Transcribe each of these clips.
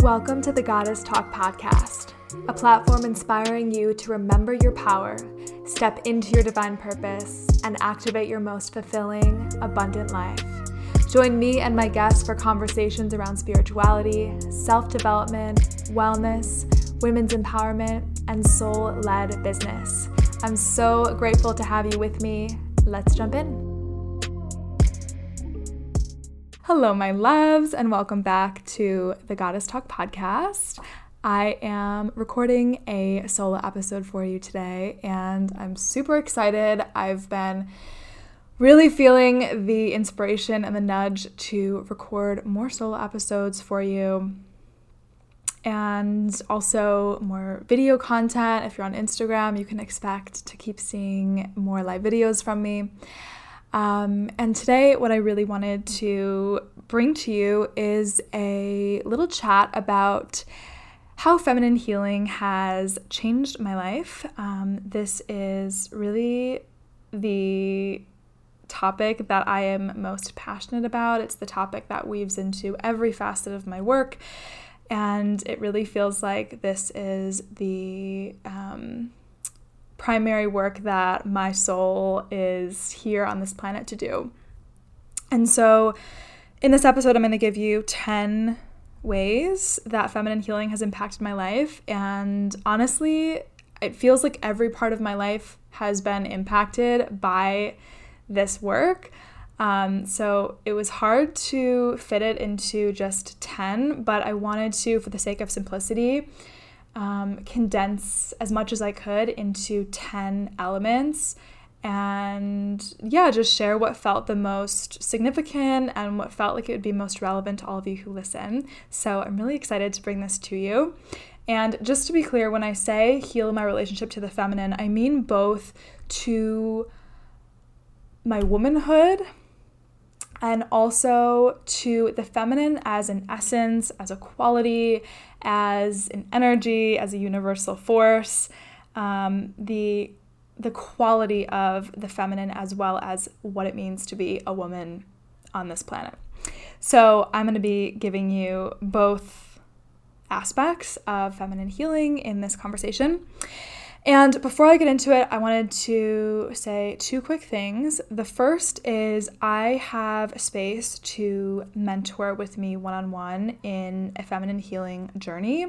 Welcome to the Goddess Talk podcast, a platform inspiring you to remember your power, step into your divine purpose, and activate your most fulfilling, abundant life. Join me and my guests for conversations around spirituality, self development, wellness, women's empowerment, and soul led business. I'm so grateful to have you with me. Let's jump in. Hello, my loves, and welcome back to the Goddess Talk podcast. I am recording a solo episode for you today, and I'm super excited. I've been really feeling the inspiration and the nudge to record more solo episodes for you and also more video content. If you're on Instagram, you can expect to keep seeing more live videos from me. Um, and today, what I really wanted to bring to you is a little chat about how feminine healing has changed my life. Um, this is really the topic that I am most passionate about. It's the topic that weaves into every facet of my work. And it really feels like this is the um, primary work that my soul is here on this planet to do. And so, in this episode, I'm going to give you 10 ways that feminine healing has impacted my life. And honestly, it feels like every part of my life has been impacted by this work. Um, so it was hard to fit it into just 10, but I wanted to, for the sake of simplicity, um, condense as much as I could into 10 elements and yeah, just share what felt the most significant and what felt like it would be most relevant to all of you who listen. So I'm really excited to bring this to you. And just to be clear, when I say heal my relationship to the feminine, I mean both to my womanhood and also to the feminine as an essence, as a quality, as an energy, as a universal force, um, the the quality of the feminine as well as what it means to be a woman on this planet. So I'm going to be giving you both aspects of feminine healing in this conversation. And before I get into it, I wanted to say two quick things. The first is I have space to mentor with me one on one in a feminine healing journey.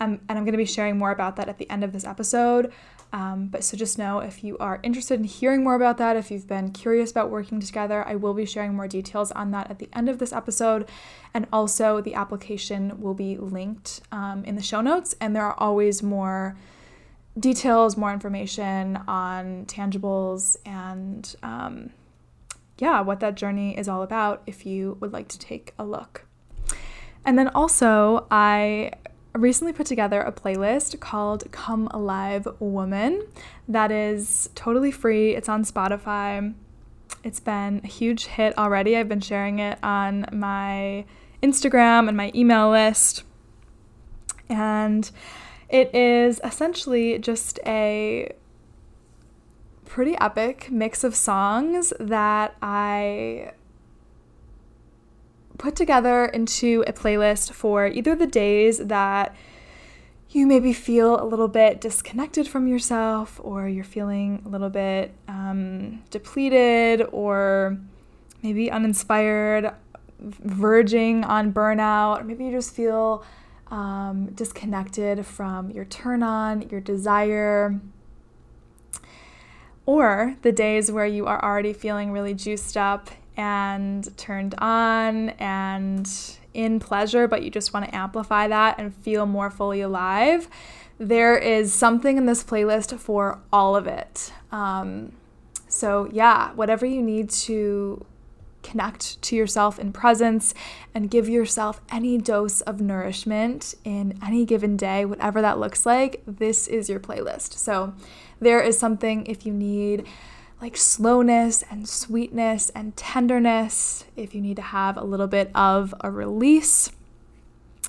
Um, and I'm going to be sharing more about that at the end of this episode. Um, but so just know if you are interested in hearing more about that, if you've been curious about working together, I will be sharing more details on that at the end of this episode. And also, the application will be linked um, in the show notes. And there are always more details, more information on tangibles, and um, yeah, what that journey is all about if you would like to take a look. And then also, I recently put together a playlist called Come Alive Woman that is totally free. It's on Spotify. It's been a huge hit already. I've been sharing it on my Instagram and my email list. And it is essentially just a pretty epic mix of songs that I put together into a playlist for either the days that you maybe feel a little bit disconnected from yourself, or you're feeling a little bit um, depleted, or maybe uninspired, verging on burnout, or maybe you just feel um, disconnected from your turn on, your desire, or the days where you are already feeling really juiced up and turned on and in pleasure, but you just want to amplify that and feel more fully alive. There is something in this playlist for all of it. Um, so, yeah, whatever you need to connect to yourself in presence and give yourself any dose of nourishment in any given day, whatever that looks like, this is your playlist. So, there is something if you need like slowness and sweetness and tenderness, if you need to have a little bit of a release,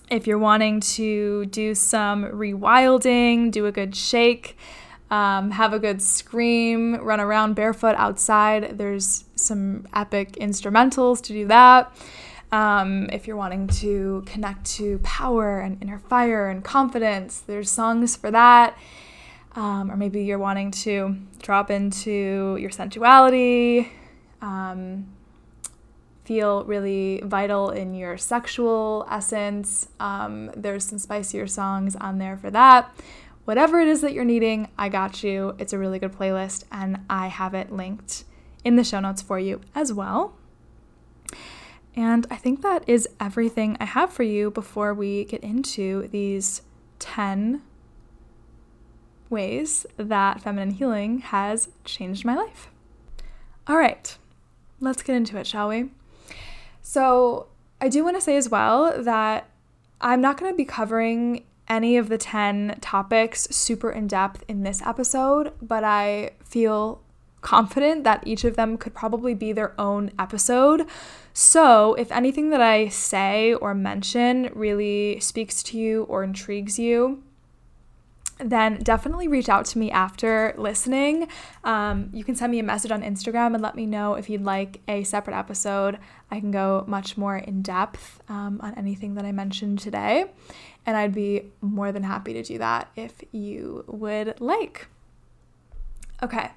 if you're wanting to do some rewilding, do a good shake, um, have a good scream, run around barefoot outside. There's some epic instrumentals to do that. Um, if you're wanting to connect to power and inner fire and confidence, there's songs for that. Um, or maybe you're wanting to drop into your sensuality, um, feel really vital in your sexual essence. Um, there's some spicier songs on there for that. Whatever it is that you're needing, I got you. It's a really good playlist, and I have it linked in the show notes for you as well. And I think that is everything I have for you before we get into these 10 ways that feminine healing has changed my life. All right, let's get into it, shall we? So, I do want to say as well that I'm not going to be covering any of the 10 topics super in depth in this episode, but I feel confident that each of them could probably be their own episode. So, if anything that I say or mention really speaks to you or intrigues you, then definitely reach out to me after listening. Um, you can send me a message on Instagram and let me know if you'd like a separate episode. I can go much more in depth um, on anything that I mentioned today, and I'd be more than happy to do that if you would like. Okay,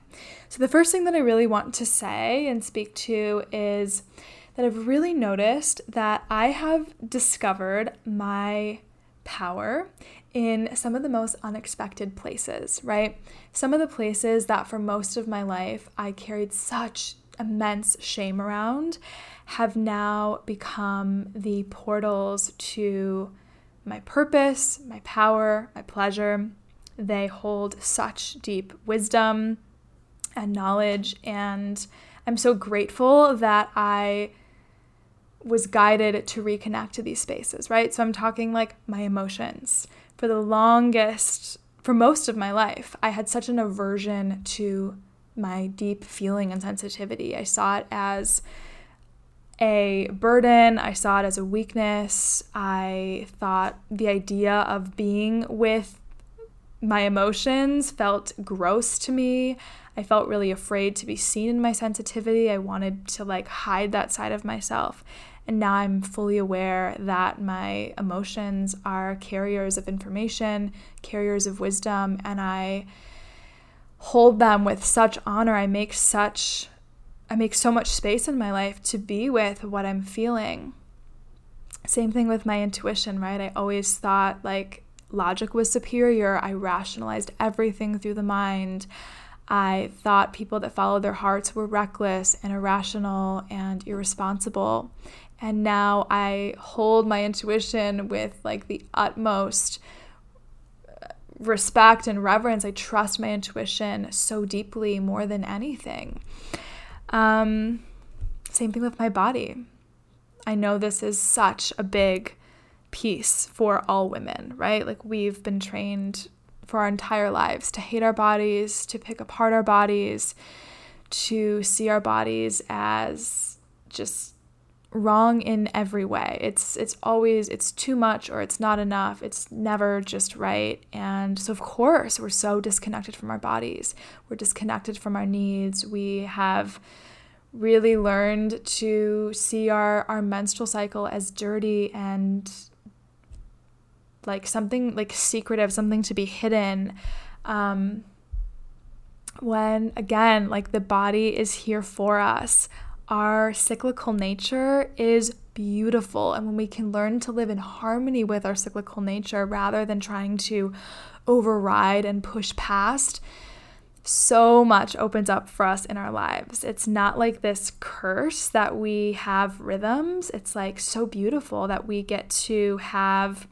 so the first thing that I really want to say and speak to is that I've really noticed that I have discovered my power in some of the most unexpected places, right? Some of the places that for most of my life I carried such immense shame around have now become the portals to my purpose, my power, my pleasure. They hold such deep wisdom and knowledge, and I'm so grateful that I was guided to reconnect to these spaces, right? So I'm talking like my emotions. For the longest, for most of my life, I had such an aversion to my deep feeling and sensitivity. I saw it as a burden, I saw it as a weakness. I thought the idea of being with my emotions felt gross to me. I felt really afraid to be seen in my sensitivity. I wanted to like hide that side of myself. And now I'm fully aware that my emotions are carriers of information, carriers of wisdom, and I hold them with such honor. I make such I make so much space in my life to be with what I'm feeling. Same thing with my intuition, right? I always thought like logic was superior. I rationalized everything through the mind. I thought people that followed their hearts were reckless and irrational and irresponsible. And now I hold my intuition with like the utmost uh, respect and reverence. I trust my intuition so deeply more than anything. Um, same thing with my body. I know this is such a big piece for all women, right? Like we've been trained for our entire lives to hate our bodies, to pick apart our bodies, to see our bodies as just wrong in every way. It's it's always it's too much or it's not enough. It's never just right. And so of course, we're so disconnected from our bodies. We're disconnected from our needs. We have really learned to see our our menstrual cycle as dirty and like something like secretive, something to be hidden. Um when again, like the body is here for us our cyclical nature is beautiful. And when we can learn to live in harmony with our cyclical nature rather than trying to override and push past, so much opens up for us in our lives. It's not like this curse that we have rhythms. It's like so beautiful that we get to have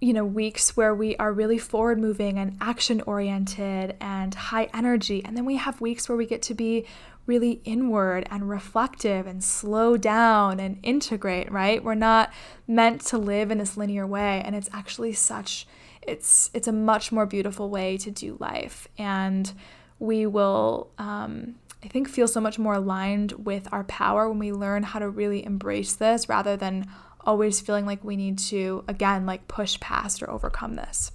you know, weeks where we are really forward moving and action oriented and high energy. And then we have weeks where we get to be really inward and reflective and slow down and integrate, right? We're not meant to live in this linear way. And it's actually such, it's, it's a much more beautiful way to do life. And we will, um, I think, feel so much more aligned with our power when we learn how to really embrace this rather than always feeling like we need to, again, like push past or overcome this.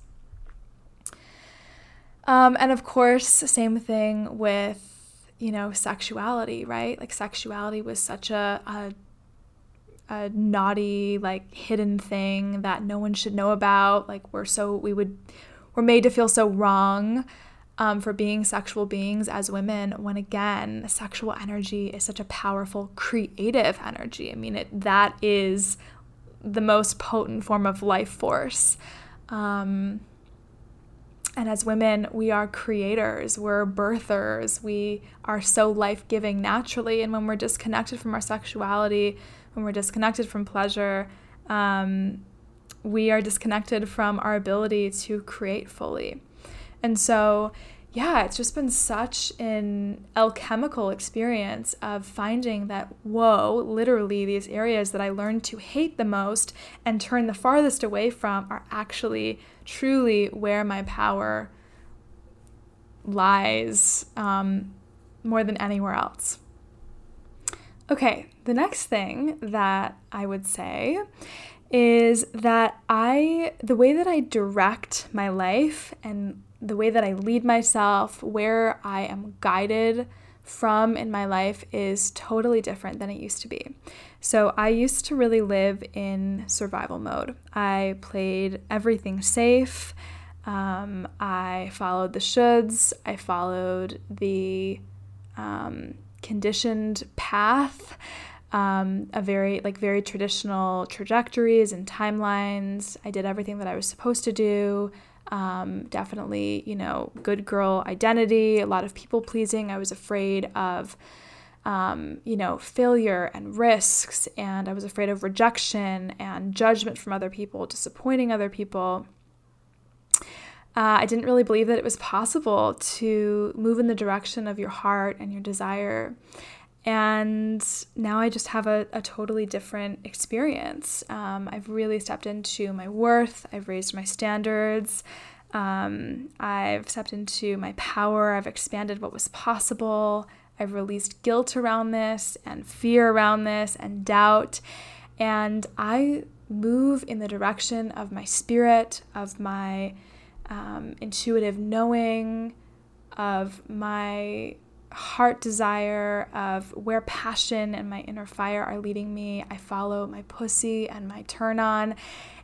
Um, and of course, same thing with you know sexuality, right? Like sexuality was such a, a a naughty like hidden thing that no one should know about like we're so we would we're made to feel so wrong um, for being sexual beings as women when again sexual energy is such a powerful creative energy i mean it that is the most potent form of life force um, and as women, we are creators, we're birthers, we are so life giving naturally. And when we're disconnected from our sexuality, when we're disconnected from pleasure, um, we are disconnected from our ability to create fully. And so, yeah, it's just been such an alchemical experience of finding that, whoa, literally, these areas that I learned to hate the most and turn the farthest away from are actually truly where my power lies um, more than anywhere else. Okay, the next thing that I would say is that I, the way that I direct my life and the way that I lead myself, where I am guided from in my life is totally different than it used to be. So, I used to really live in survival mode. I played everything safe. Um, I followed the shoulds. I followed the um, conditioned path, um, a very like very traditional trajectories and timelines. I did everything that I was supposed to do. Um, definitely, you know, good girl identity, a lot of people pleasing. I was afraid of, um, you know, failure and risks, and I was afraid of rejection and judgment from other people, disappointing other people. Uh, I didn't really believe that it was possible to move in the direction of your heart and your desire. And now I just have a, a totally different experience. Um, I've really stepped into my worth, I've raised my standards, um, I've stepped into my power, I've expanded what was possible, I've released guilt around this, and fear around this, and doubt. And I move in the direction of my spirit, of my um, intuitive knowing, of my heart desire of where passion and my inner fire are leading me. I follow my pussy and my turn on,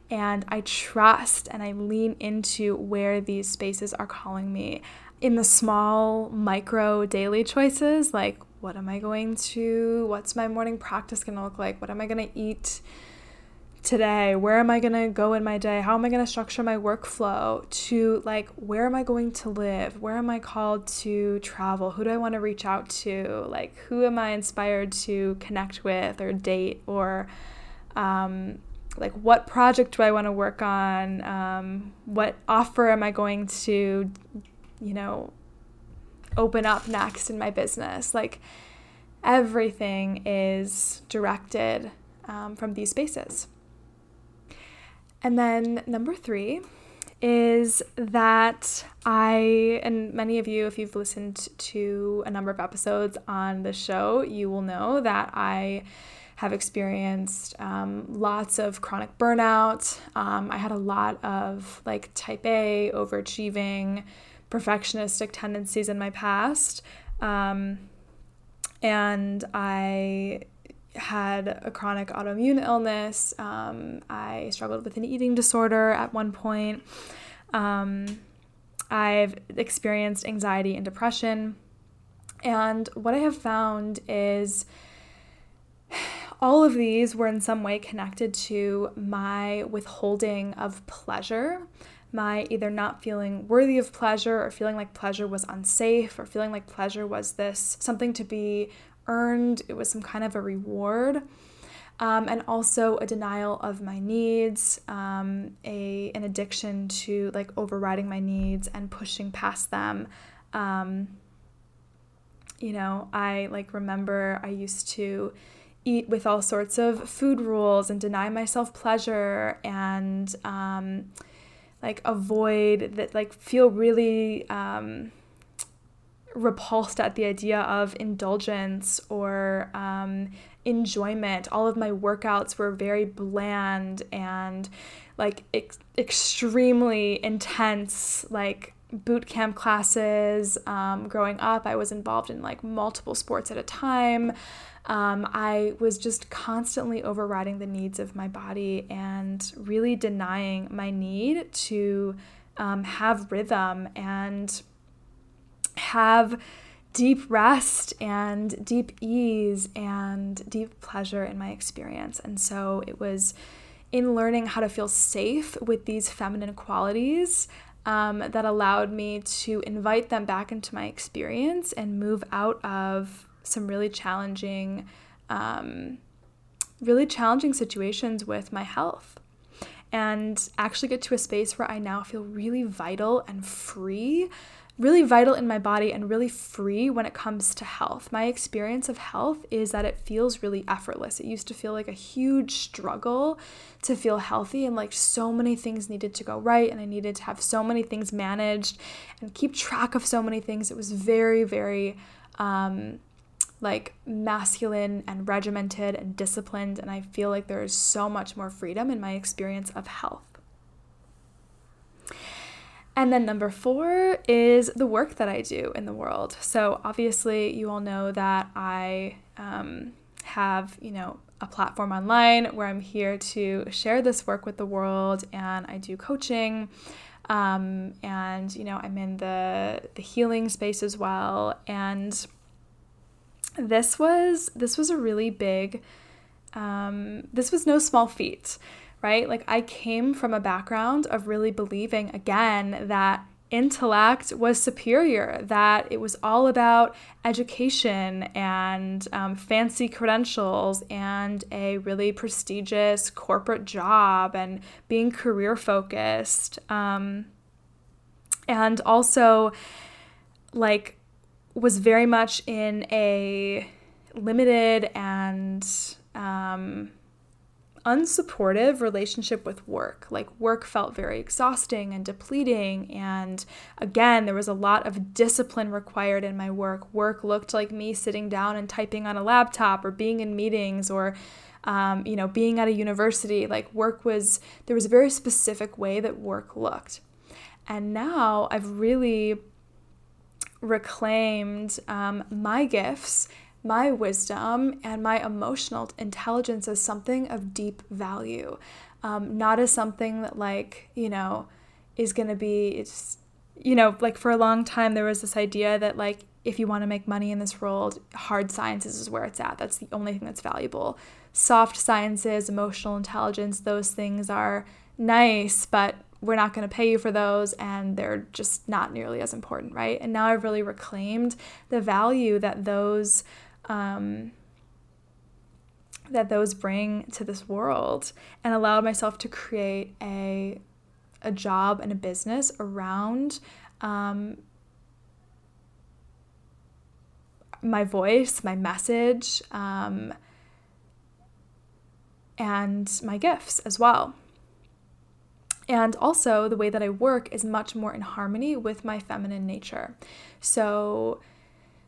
and I trust and I lean into where these spaces are calling me in the small, micro daily choices like what am I going to, what's my morning practice going to look like, what am I going to eat today? Where am I going to go in my day? How am I going to structure my workflow? To like, where am I going to live? Where am I called to travel? Who do I want to reach out to? Like, who am I inspired to connect with or date? Or, um, like, what project do I want to work on? Um, what offer am I going to, you know, open up next in my business? Like, everything is directed um, from these spaces. And then number three is that I, and many of you, if you've listened to a number of episodes on the show, you will know that I have experienced um, lots of chronic burnout. Um, I had a lot of like type A, overachieving, perfectionistic tendencies in my past. Um, and I had a chronic autoimmune illness. Um, I struggled with an eating disorder at one point. Um, I've experienced anxiety and depression. And what I have found is all of these were in some way connected to my withholding of pleasure, my either not feeling worthy of pleasure or feeling like pleasure was unsafe or feeling like pleasure was this something to be earned, it was some kind of a reward. Um, and also a denial of my needs, um, a an addiction to like overriding my needs and pushing past them. Um, you know, I like remember I used to eat with all sorts of food rules and deny myself pleasure and um, like avoid that, like feel really um, repulsed at the idea of indulgence or um, enjoyment. All of my workouts were very bland and like ex- extremely intense, like boot camp classes. Um, growing up, I was involved in like multiple sports at a time. Um, I was just constantly overriding the needs of my body and really denying my need to um, have rhythm and have deep rest and deep ease and deep pleasure in my experience. And so it was in learning how to feel safe with these feminine qualities um, that allowed me to invite them back into my experience and move out of some really challenging, um, really challenging situations with my health. And actually get to a space where I now feel really vital and free really vital in my body and really free when it comes to health. My experience of health is that it feels really effortless. It used to feel like a huge struggle to feel healthy and like so many things needed to go right and I needed to have so many things managed and keep track of so many things. It was very, very um, like masculine and regimented and disciplined and I feel like there is so much more freedom in my experience of health. And then number four is the work that I do in the world. So obviously, you all know that I um, have, you know, a platform online where I'm here to share this work with the world, and I do coaching. Um, and you know, I'm in the the healing space as well. And this was this was a really big. Um, this was no small feat right? Like I came from a background of really believing again that intellect was superior, that it was all about education and um, fancy credentials and a really prestigious corporate job and being career focused. Um, and also, like, was very much in a limited and um, unsupportive relationship with work. Like, work felt very exhausting and depleting. And again, there was a lot of discipline required in my work. Work looked like me sitting down and typing on a laptop or being in meetings or um, you know, being at a university, like work was, there was a very specific way that work looked. And now I've really reclaimed um, my gifts my wisdom and my emotional intelligence as something of deep value, um, not as something that, like, you know, is going to be, it's, you know, like for a long time, there was this idea that, like, if you want to make money in this world, hard sciences is where it's at. That's the only thing that's valuable. Soft sciences, emotional intelligence, those things are nice, but we're not going to pay you for those and they're just not nearly as important, right? And now I've really reclaimed the value that those um, that those bring to this world and allowed myself to create a a job and a business around um, my voice, my message, um, and my gifts as well. And also, the way that I work is much more in harmony with my feminine nature. So,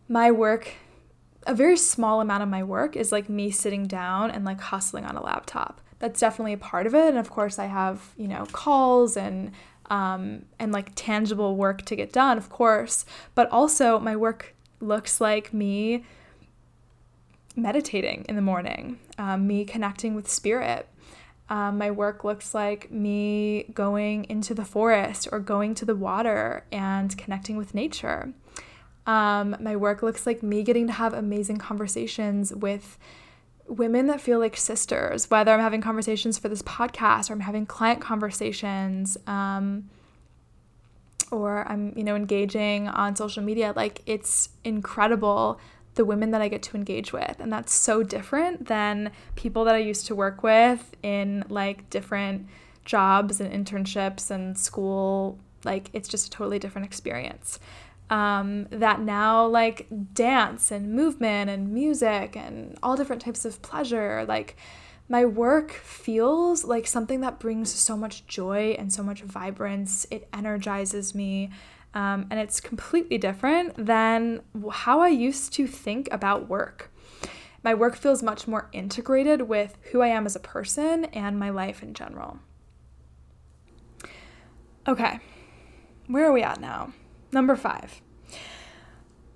my work a very small amount of my work is like me sitting down and like hustling on a laptop. That's definitely a part of it. And of course, I have, you know, calls and um, and like tangible work to get done, of course. But also, my work looks like me meditating in the morning, um, me connecting with spirit. Um, my work looks like me going into the forest or going to the water and connecting with nature. Um, my work looks like me getting to have amazing conversations with women that feel like sisters, whether I'm having conversations for this podcast or I'm having client conversations. Um, or I'm, you know, engaging on social media, like it's incredible the women that I get to engage with. And that's so different than people that I used to work with in like different jobs and internships and school. Like it's just a totally different experience um, that now like dance and movement and music and all different types of pleasure like my work feels like something that brings so much joy and so much vibrance. It energizes me um, and it's completely different than how i used to think about work. My work feels much more integrated with who i am as a person and my life in general. Okay where are we at now? Number five.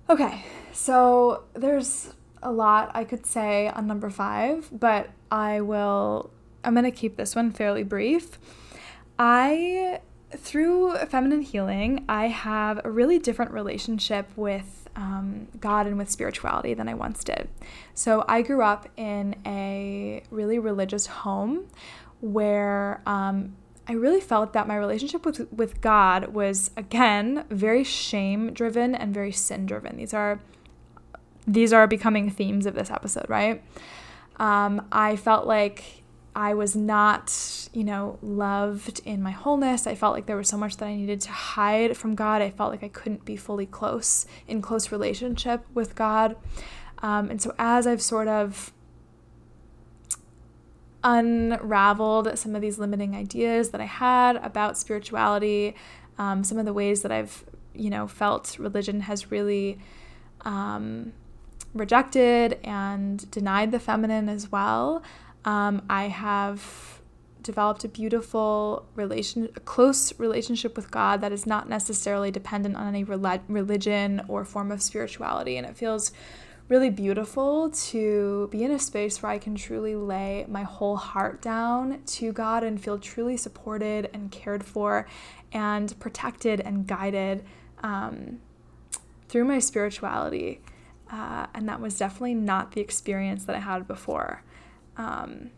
Okay, so there's a lot I could say on number five, but I will, I'm going to keep this one fairly brief. I, through feminine healing, I have a really different relationship with um, God and with spirituality than I once did. So I grew up in a really religious home where um, I really felt that my relationship with, with God was, again, very shame driven and very sin driven. These are these are becoming themes of this episode, right? Um, I felt like I was not, you know, loved in my wholeness. I felt like there was so much that I needed to hide from God. I felt like I couldn't be fully close in close relationship with God. Um, and so as I've sort of unraveled some of these limiting ideas that I had about spirituality, um, some of the ways that I've, you know, felt religion has really um, rejected and denied the feminine as well. Um, I have developed a beautiful relation, a close relationship with God that is not necessarily dependent on any religion or form of spirituality, and it feels really beautiful to be in a space where I can truly lay my whole heart down to God and feel truly supported and cared for and protected and guided um, through my spirituality. Uh, and that was definitely not the experience that I had before. Um,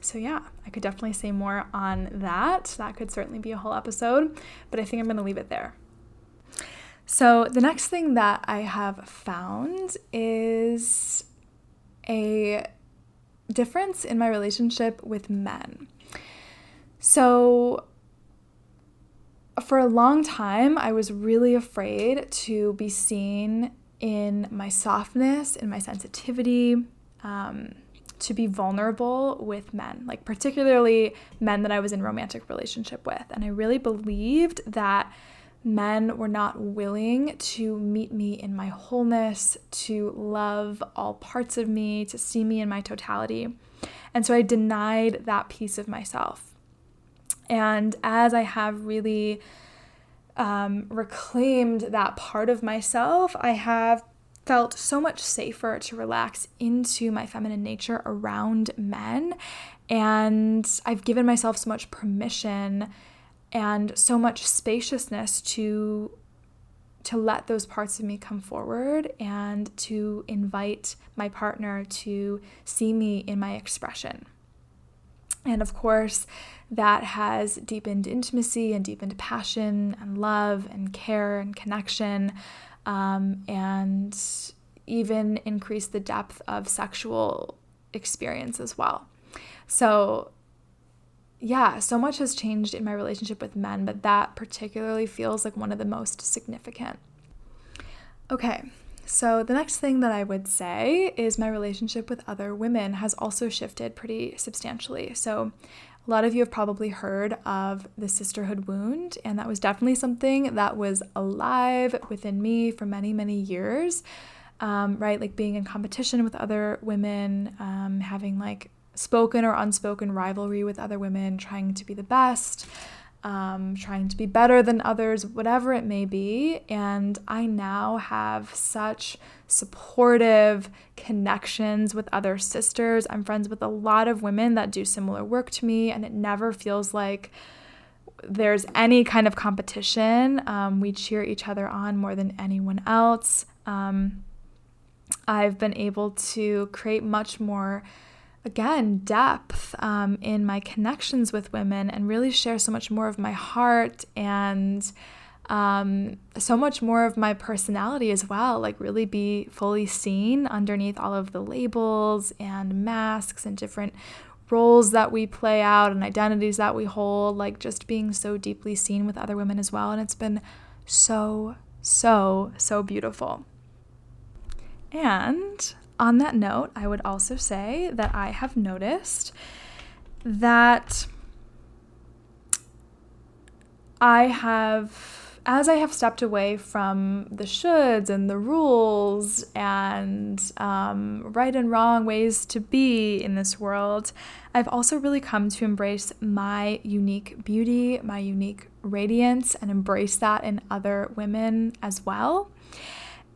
so, yeah, I could definitely say more on that. That could certainly be a whole episode, but I think I'm going to leave it there. So, the next thing that I have found is a difference in my relationship with men. So, for a long time, I was really afraid to be seen in my softness, in my sensitivity, um, to be vulnerable with men, like particularly men that I was in romantic relationship with. And I really believed that men were not willing to meet me in my wholeness, to love all parts of me, to see me in my totality. And so I denied that piece of myself. And as I have really um, reclaimed that part of myself, I have felt so much safer to relax into my feminine nature around men. And I've given myself so much permission and so much spaciousness to to let those parts of me come forward and to invite my partner to see me in my expression. And of course, that has deepened intimacy and deepened passion and love and care and connection, um, and even increased the depth of sexual experience as well. So, yeah, so much has changed in my relationship with men, but that particularly feels like one of the most significant. Okay, so the next thing that I would say is my relationship with other women has also shifted pretty substantially. So, a lot of you have probably heard of the sisterhood wound, and that was definitely something that was alive within me for many, many years. Um, right? Like being in competition with other women, um, having like spoken or unspoken rivalry with other women, trying to be the best, um, trying to be better than others, whatever it may be. And I now have such supportive connections with other sisters. I'm friends with a lot of women that do similar work to me, and it never feels like there's any kind of competition. Um, we cheer each other on more than anyone else. Um, I've been able to create much more again, depth um, in my connections with women and really share so much more of my heart and um, so much more of my personality as well. Like, really be fully seen underneath all of the labels and masks and different roles that we play out and identities that we hold. Like, just being so deeply seen with other women as well. And it's been so, so, so beautiful. And on that note, I would also say that I have noticed that I have as I have stepped away from the shoulds and the rules and um, right and wrong ways to be in this world, I've also really come to embrace my unique beauty, my unique radiance, and embrace that in other women as well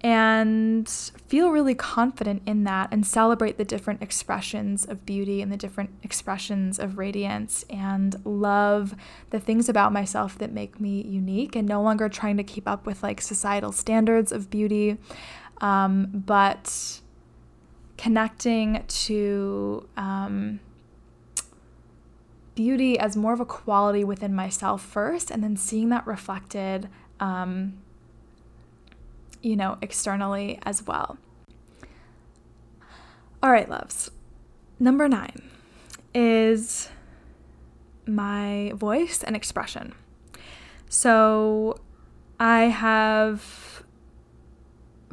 and feel really confident in that and celebrate the different expressions of beauty and the different expressions of radiance and love the things about myself that make me unique and no longer trying to keep up with like societal standards of beauty um, but connecting to um, beauty as more of a quality within myself first and then seeing that reflected um, you know, externally as well. All right, loves. Number nine is my voice and expression. So I have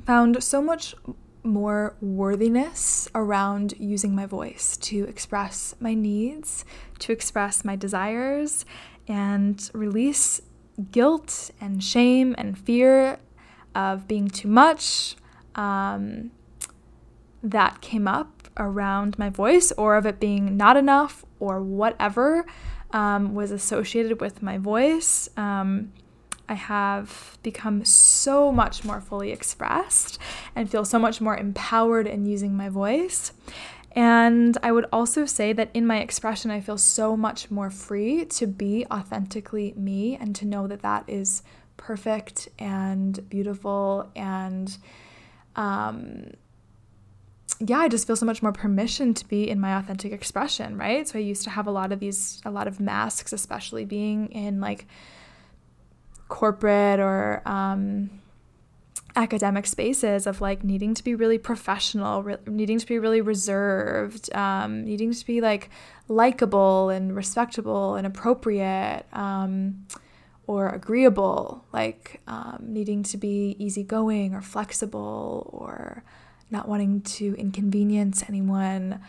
found so much more worthiness around using my voice to express my needs, to express my desires, and release guilt and shame and fear of being too much um, that came up around my voice, or of it being not enough, or whatever um, was associated with my voice. Um, I have become so much more fully expressed and feel so much more empowered in using my voice. And I would also say that in my expression, I feel so much more free to be authentically me and to know that that is perfect and beautiful and um, yeah, I just feel so much more permission to be in my authentic expression, right? So I used to have a lot of these, a lot of masks, especially being in like corporate or um, academic spaces of like needing to be really professional, re- needing to be really reserved, um, needing to be like likable and respectable and appropriate. Um, or agreeable, like um, needing to be easygoing or flexible or not wanting to inconvenience anyone,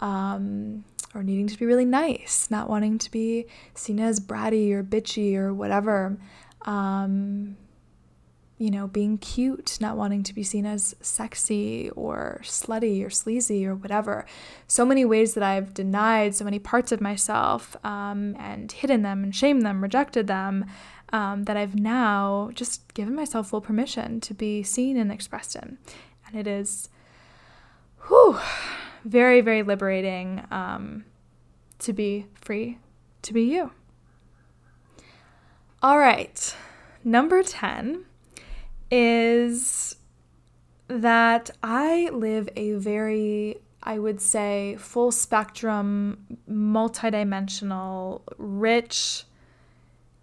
um, or needing to be really nice, not wanting to be seen as bratty or bitchy or whatever. Um, you know, being cute, not wanting to be seen as sexy or slutty or sleazy or whatever. So many ways that I've denied so many parts of myself um, and hidden them and shamed them, rejected them, um, that I've now just given myself full permission to be seen and expressed in. And it is, whew, very, very liberating um, to be free to be you. All right, number 10 is that I live a very, I would say, full spectrum, multidimensional, rich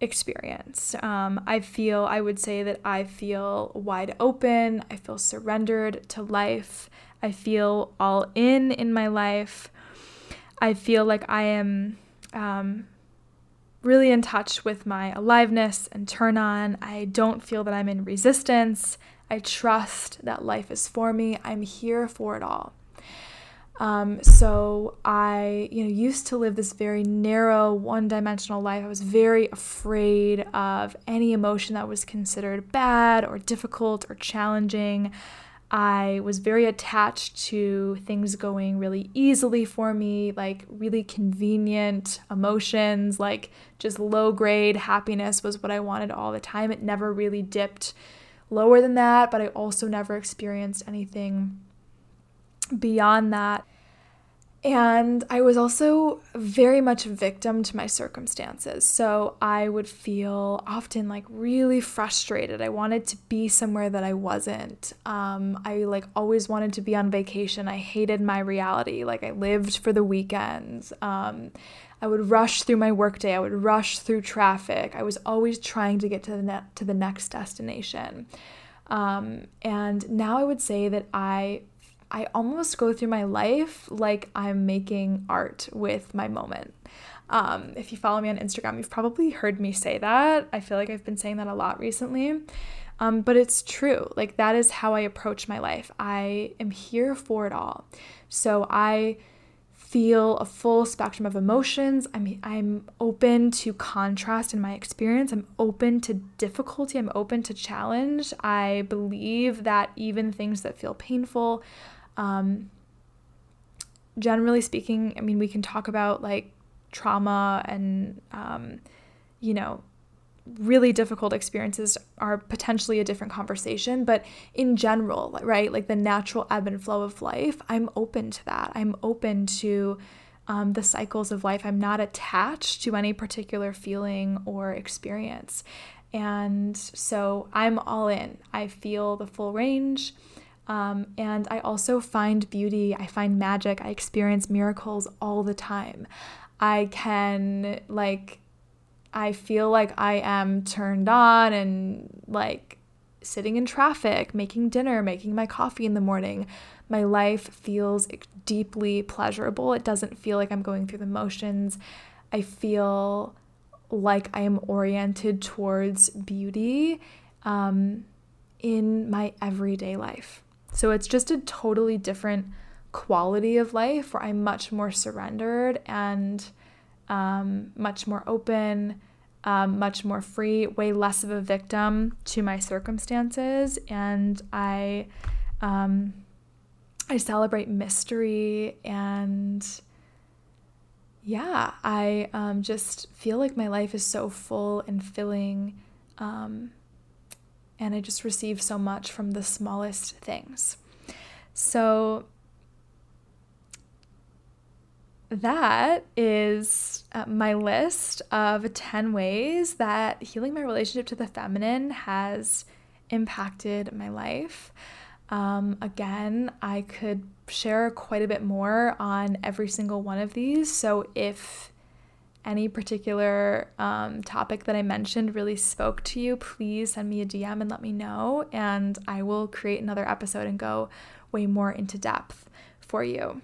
experience. Um, I feel, I would say that I feel wide open, I feel surrendered to life, I feel all in in my life. I feel like I am um, really in touch with my aliveness and turn on. I don't feel that I'm in resistance. I trust that life is for me. I'm here for it all. Um, so I, you know, used to live this very narrow, one-dimensional life. I was very afraid of any emotion that was considered bad or difficult or challenging. I was very attached to things going really easily for me, like really convenient emotions, like just low grade happiness was what I wanted all the time. It never really dipped lower than that, but I also never experienced anything beyond that. And I was also very much a victim to my circumstances. So I would feel often like really frustrated. I wanted to be somewhere that I wasn't. Um, I like always wanted to be on vacation. I hated my reality. Like I lived for the weekends. Um, I would rush through my workday. I would rush through traffic. I was always trying to get to the ne- to the next destination. Um, and now I would say that I I almost go through my life like I'm making art with my moment. Um, if you follow me on Instagram, you've probably heard me say that. I feel like I've been saying that a lot recently. Um, but it's true. Like, that is how I approach my life. I am here for it all. So I feel a full spectrum of emotions. I'm I'm open to contrast in my experience. I'm open to difficulty. I'm open to challenge. I believe that even things that feel painful, um, generally speaking, I mean, we can talk about like trauma and um, you know really difficult experiences are potentially a different conversation but in general right like the natural ebb and flow of life i'm open to that. I'm open to um, the cycles of life. I'm not attached to any particular feeling or experience. And so i'm all in. I feel the full range um, and i also find beauty i find magic i experience miracles all the time i can like I feel like I am turned on and like sitting in traffic, making dinner, making my coffee in the morning. My life feels deeply pleasurable. It doesn't feel like I'm going through the motions. I feel like I am oriented towards beauty um, in my everyday life. So it's just a totally different quality of life where I'm much more surrendered and um, much more open, um, much more free, way less of a victim to my circumstances, and I, um, I celebrate mystery and. Yeah, I um, just feel like my life is so full and filling, um, and I just receive so much from the smallest things. So, that is uh, my list of 10 ways that healing my relationship to the feminine has impacted my life. Um, again, I could share quite a bit more on every single one of these. So if any particular um, topic that I mentioned really spoke to you, please send me a DM and let me know, and I will create another episode and go way more into depth for you.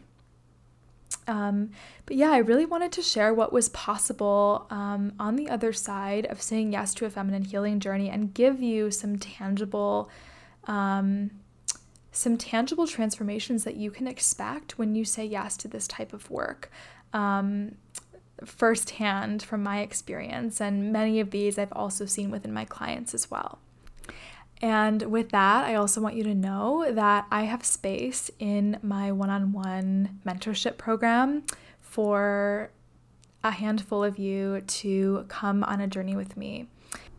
Um, but yeah, I really wanted to share what was possible um, on the other side of saying yes to a feminine healing journey and give you some tangible, um, some tangible transformations that you can expect when you say yes to this type of work. Um, firsthand from my experience, and many of these I've also seen within my clients as well. And with that, I also want you to know that I have space in my one on one mentorship program for a handful of you to come on a journey with me.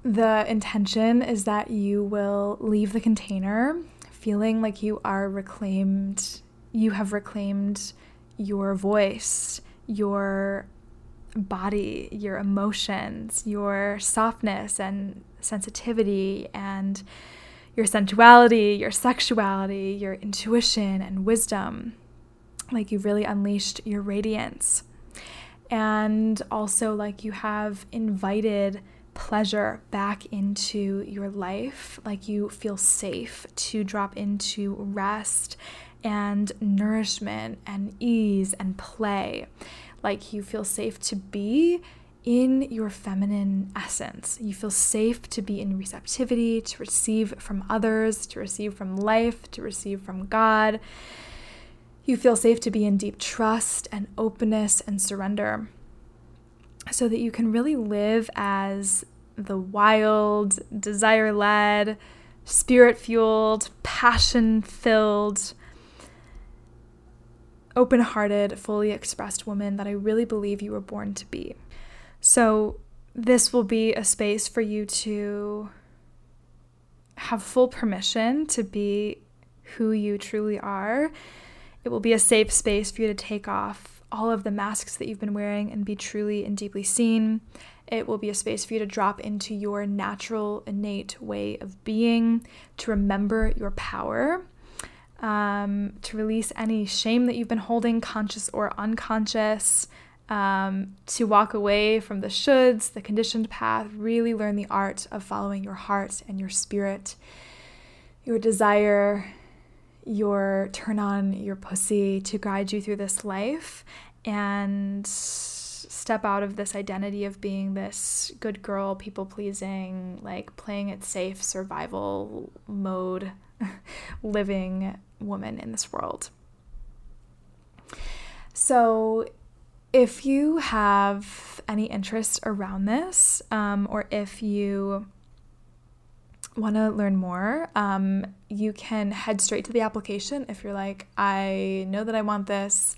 The intention is that you will leave the container feeling like you are reclaimed, you have reclaimed your voice, your body, your emotions, your softness and sensitivity and your sensuality, your sexuality, your intuition and wisdom. Like you've really unleashed your radiance. And also, like you have invited pleasure back into your life. Like you feel safe to drop into rest and nourishment and ease and play. Like you feel safe to be in your feminine essence. You feel safe to be in receptivity, to receive from others, to receive from life, to receive from God. You feel safe to be in deep trust and openness and surrender so that you can really live as the wild, desire led, spirit fueled, passion filled, open hearted, fully expressed woman that I really believe you were born to be. So, this will be a space for you to have full permission to be who you truly are. It will be a safe space for you to take off all of the masks that you've been wearing and be truly and deeply seen. It will be a space for you to drop into your natural, innate way of being, to remember your power, um, to release any shame that you've been holding, conscious or unconscious, um, to walk away from the shoulds, the conditioned path, really learn the art of following your heart and your spirit, your desire, your turn on, your pussy to guide you through this life and step out of this identity of being this good girl, people pleasing, like playing it safe survival mode living woman in this world. So, if you have any interest around this, um, or if you want to learn more, um, you can head straight to the application if you're like, I know that I want this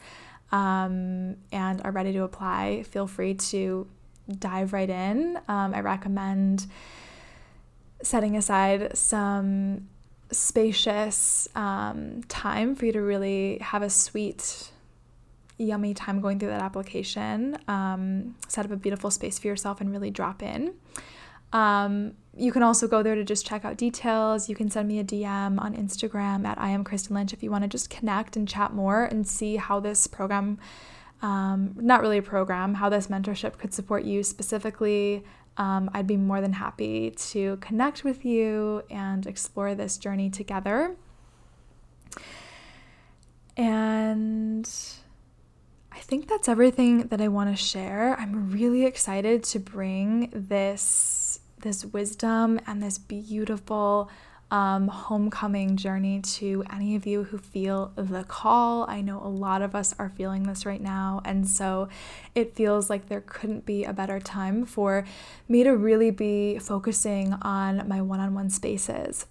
um, and are ready to apply. Feel free to dive right in. Um, I recommend setting aside some spacious um, time for you to really have a sweet, yummy time going through that application. Um, set up a beautiful space for yourself and really drop in. Um, you can also go there to just check out details. You can send me a DM on Instagram at I am Kristen Lynch if you want to just connect and chat more and see how this program, um, not really a program, how this mentorship could support you specifically. Um, I'd be more than happy to connect with you and explore this journey together. And I think that's everything that I want to share. I'm really excited to bring this this wisdom and this beautiful um, homecoming journey to any of you who feel the call. I know a lot of us are feeling this right now, and so it feels like there couldn't be a better time for me to really be focusing on my one on one spaces.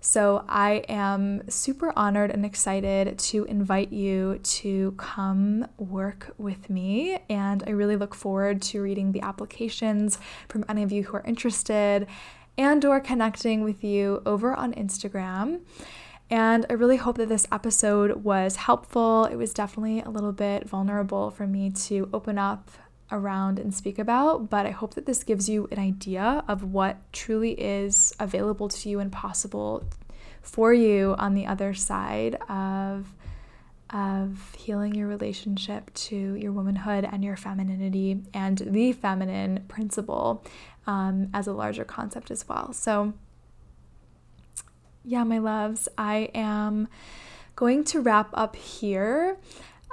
So I am super honored and excited to invite you to come work with me. And I really look forward to reading the applications from any of you who are interested and or connecting with you over on Instagram. And I really hope that this episode was helpful. It was definitely a little bit vulnerable for me to open up around and speak about, but I hope that this gives you an idea of what truly is available to you and possible for you on the other side of of healing your relationship to your womanhood and your femininity and the feminine principle um, as a larger concept as well. So, yeah, my loves, I am going to wrap up here.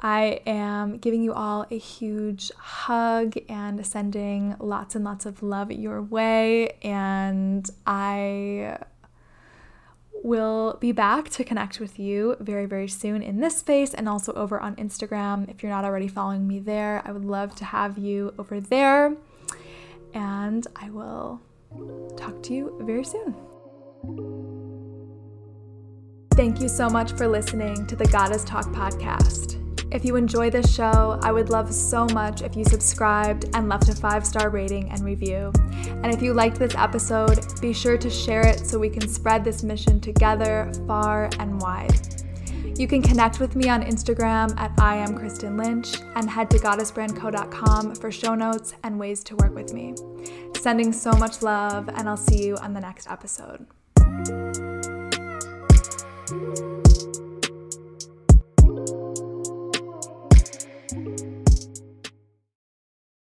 I am giving you all a huge hug and sending lots and lots of love your way. And I will be back to connect with you very, very soon in this space and also over on Instagram. If you're not already following me there, I would love to have you over there. And I will talk to you very soon. Thank you so much for listening to the Goddess Talk podcast. If you enjoy this show, I would love so much if you subscribed and left a five star rating and review. And if you liked this episode, be sure to share it so we can spread this mission together far and wide. You can connect with me on Instagram at I am Kristen Lynch and head to goddessbrandco.com for show notes and ways to work with me. Sending so much love, and I'll see you on the next episode.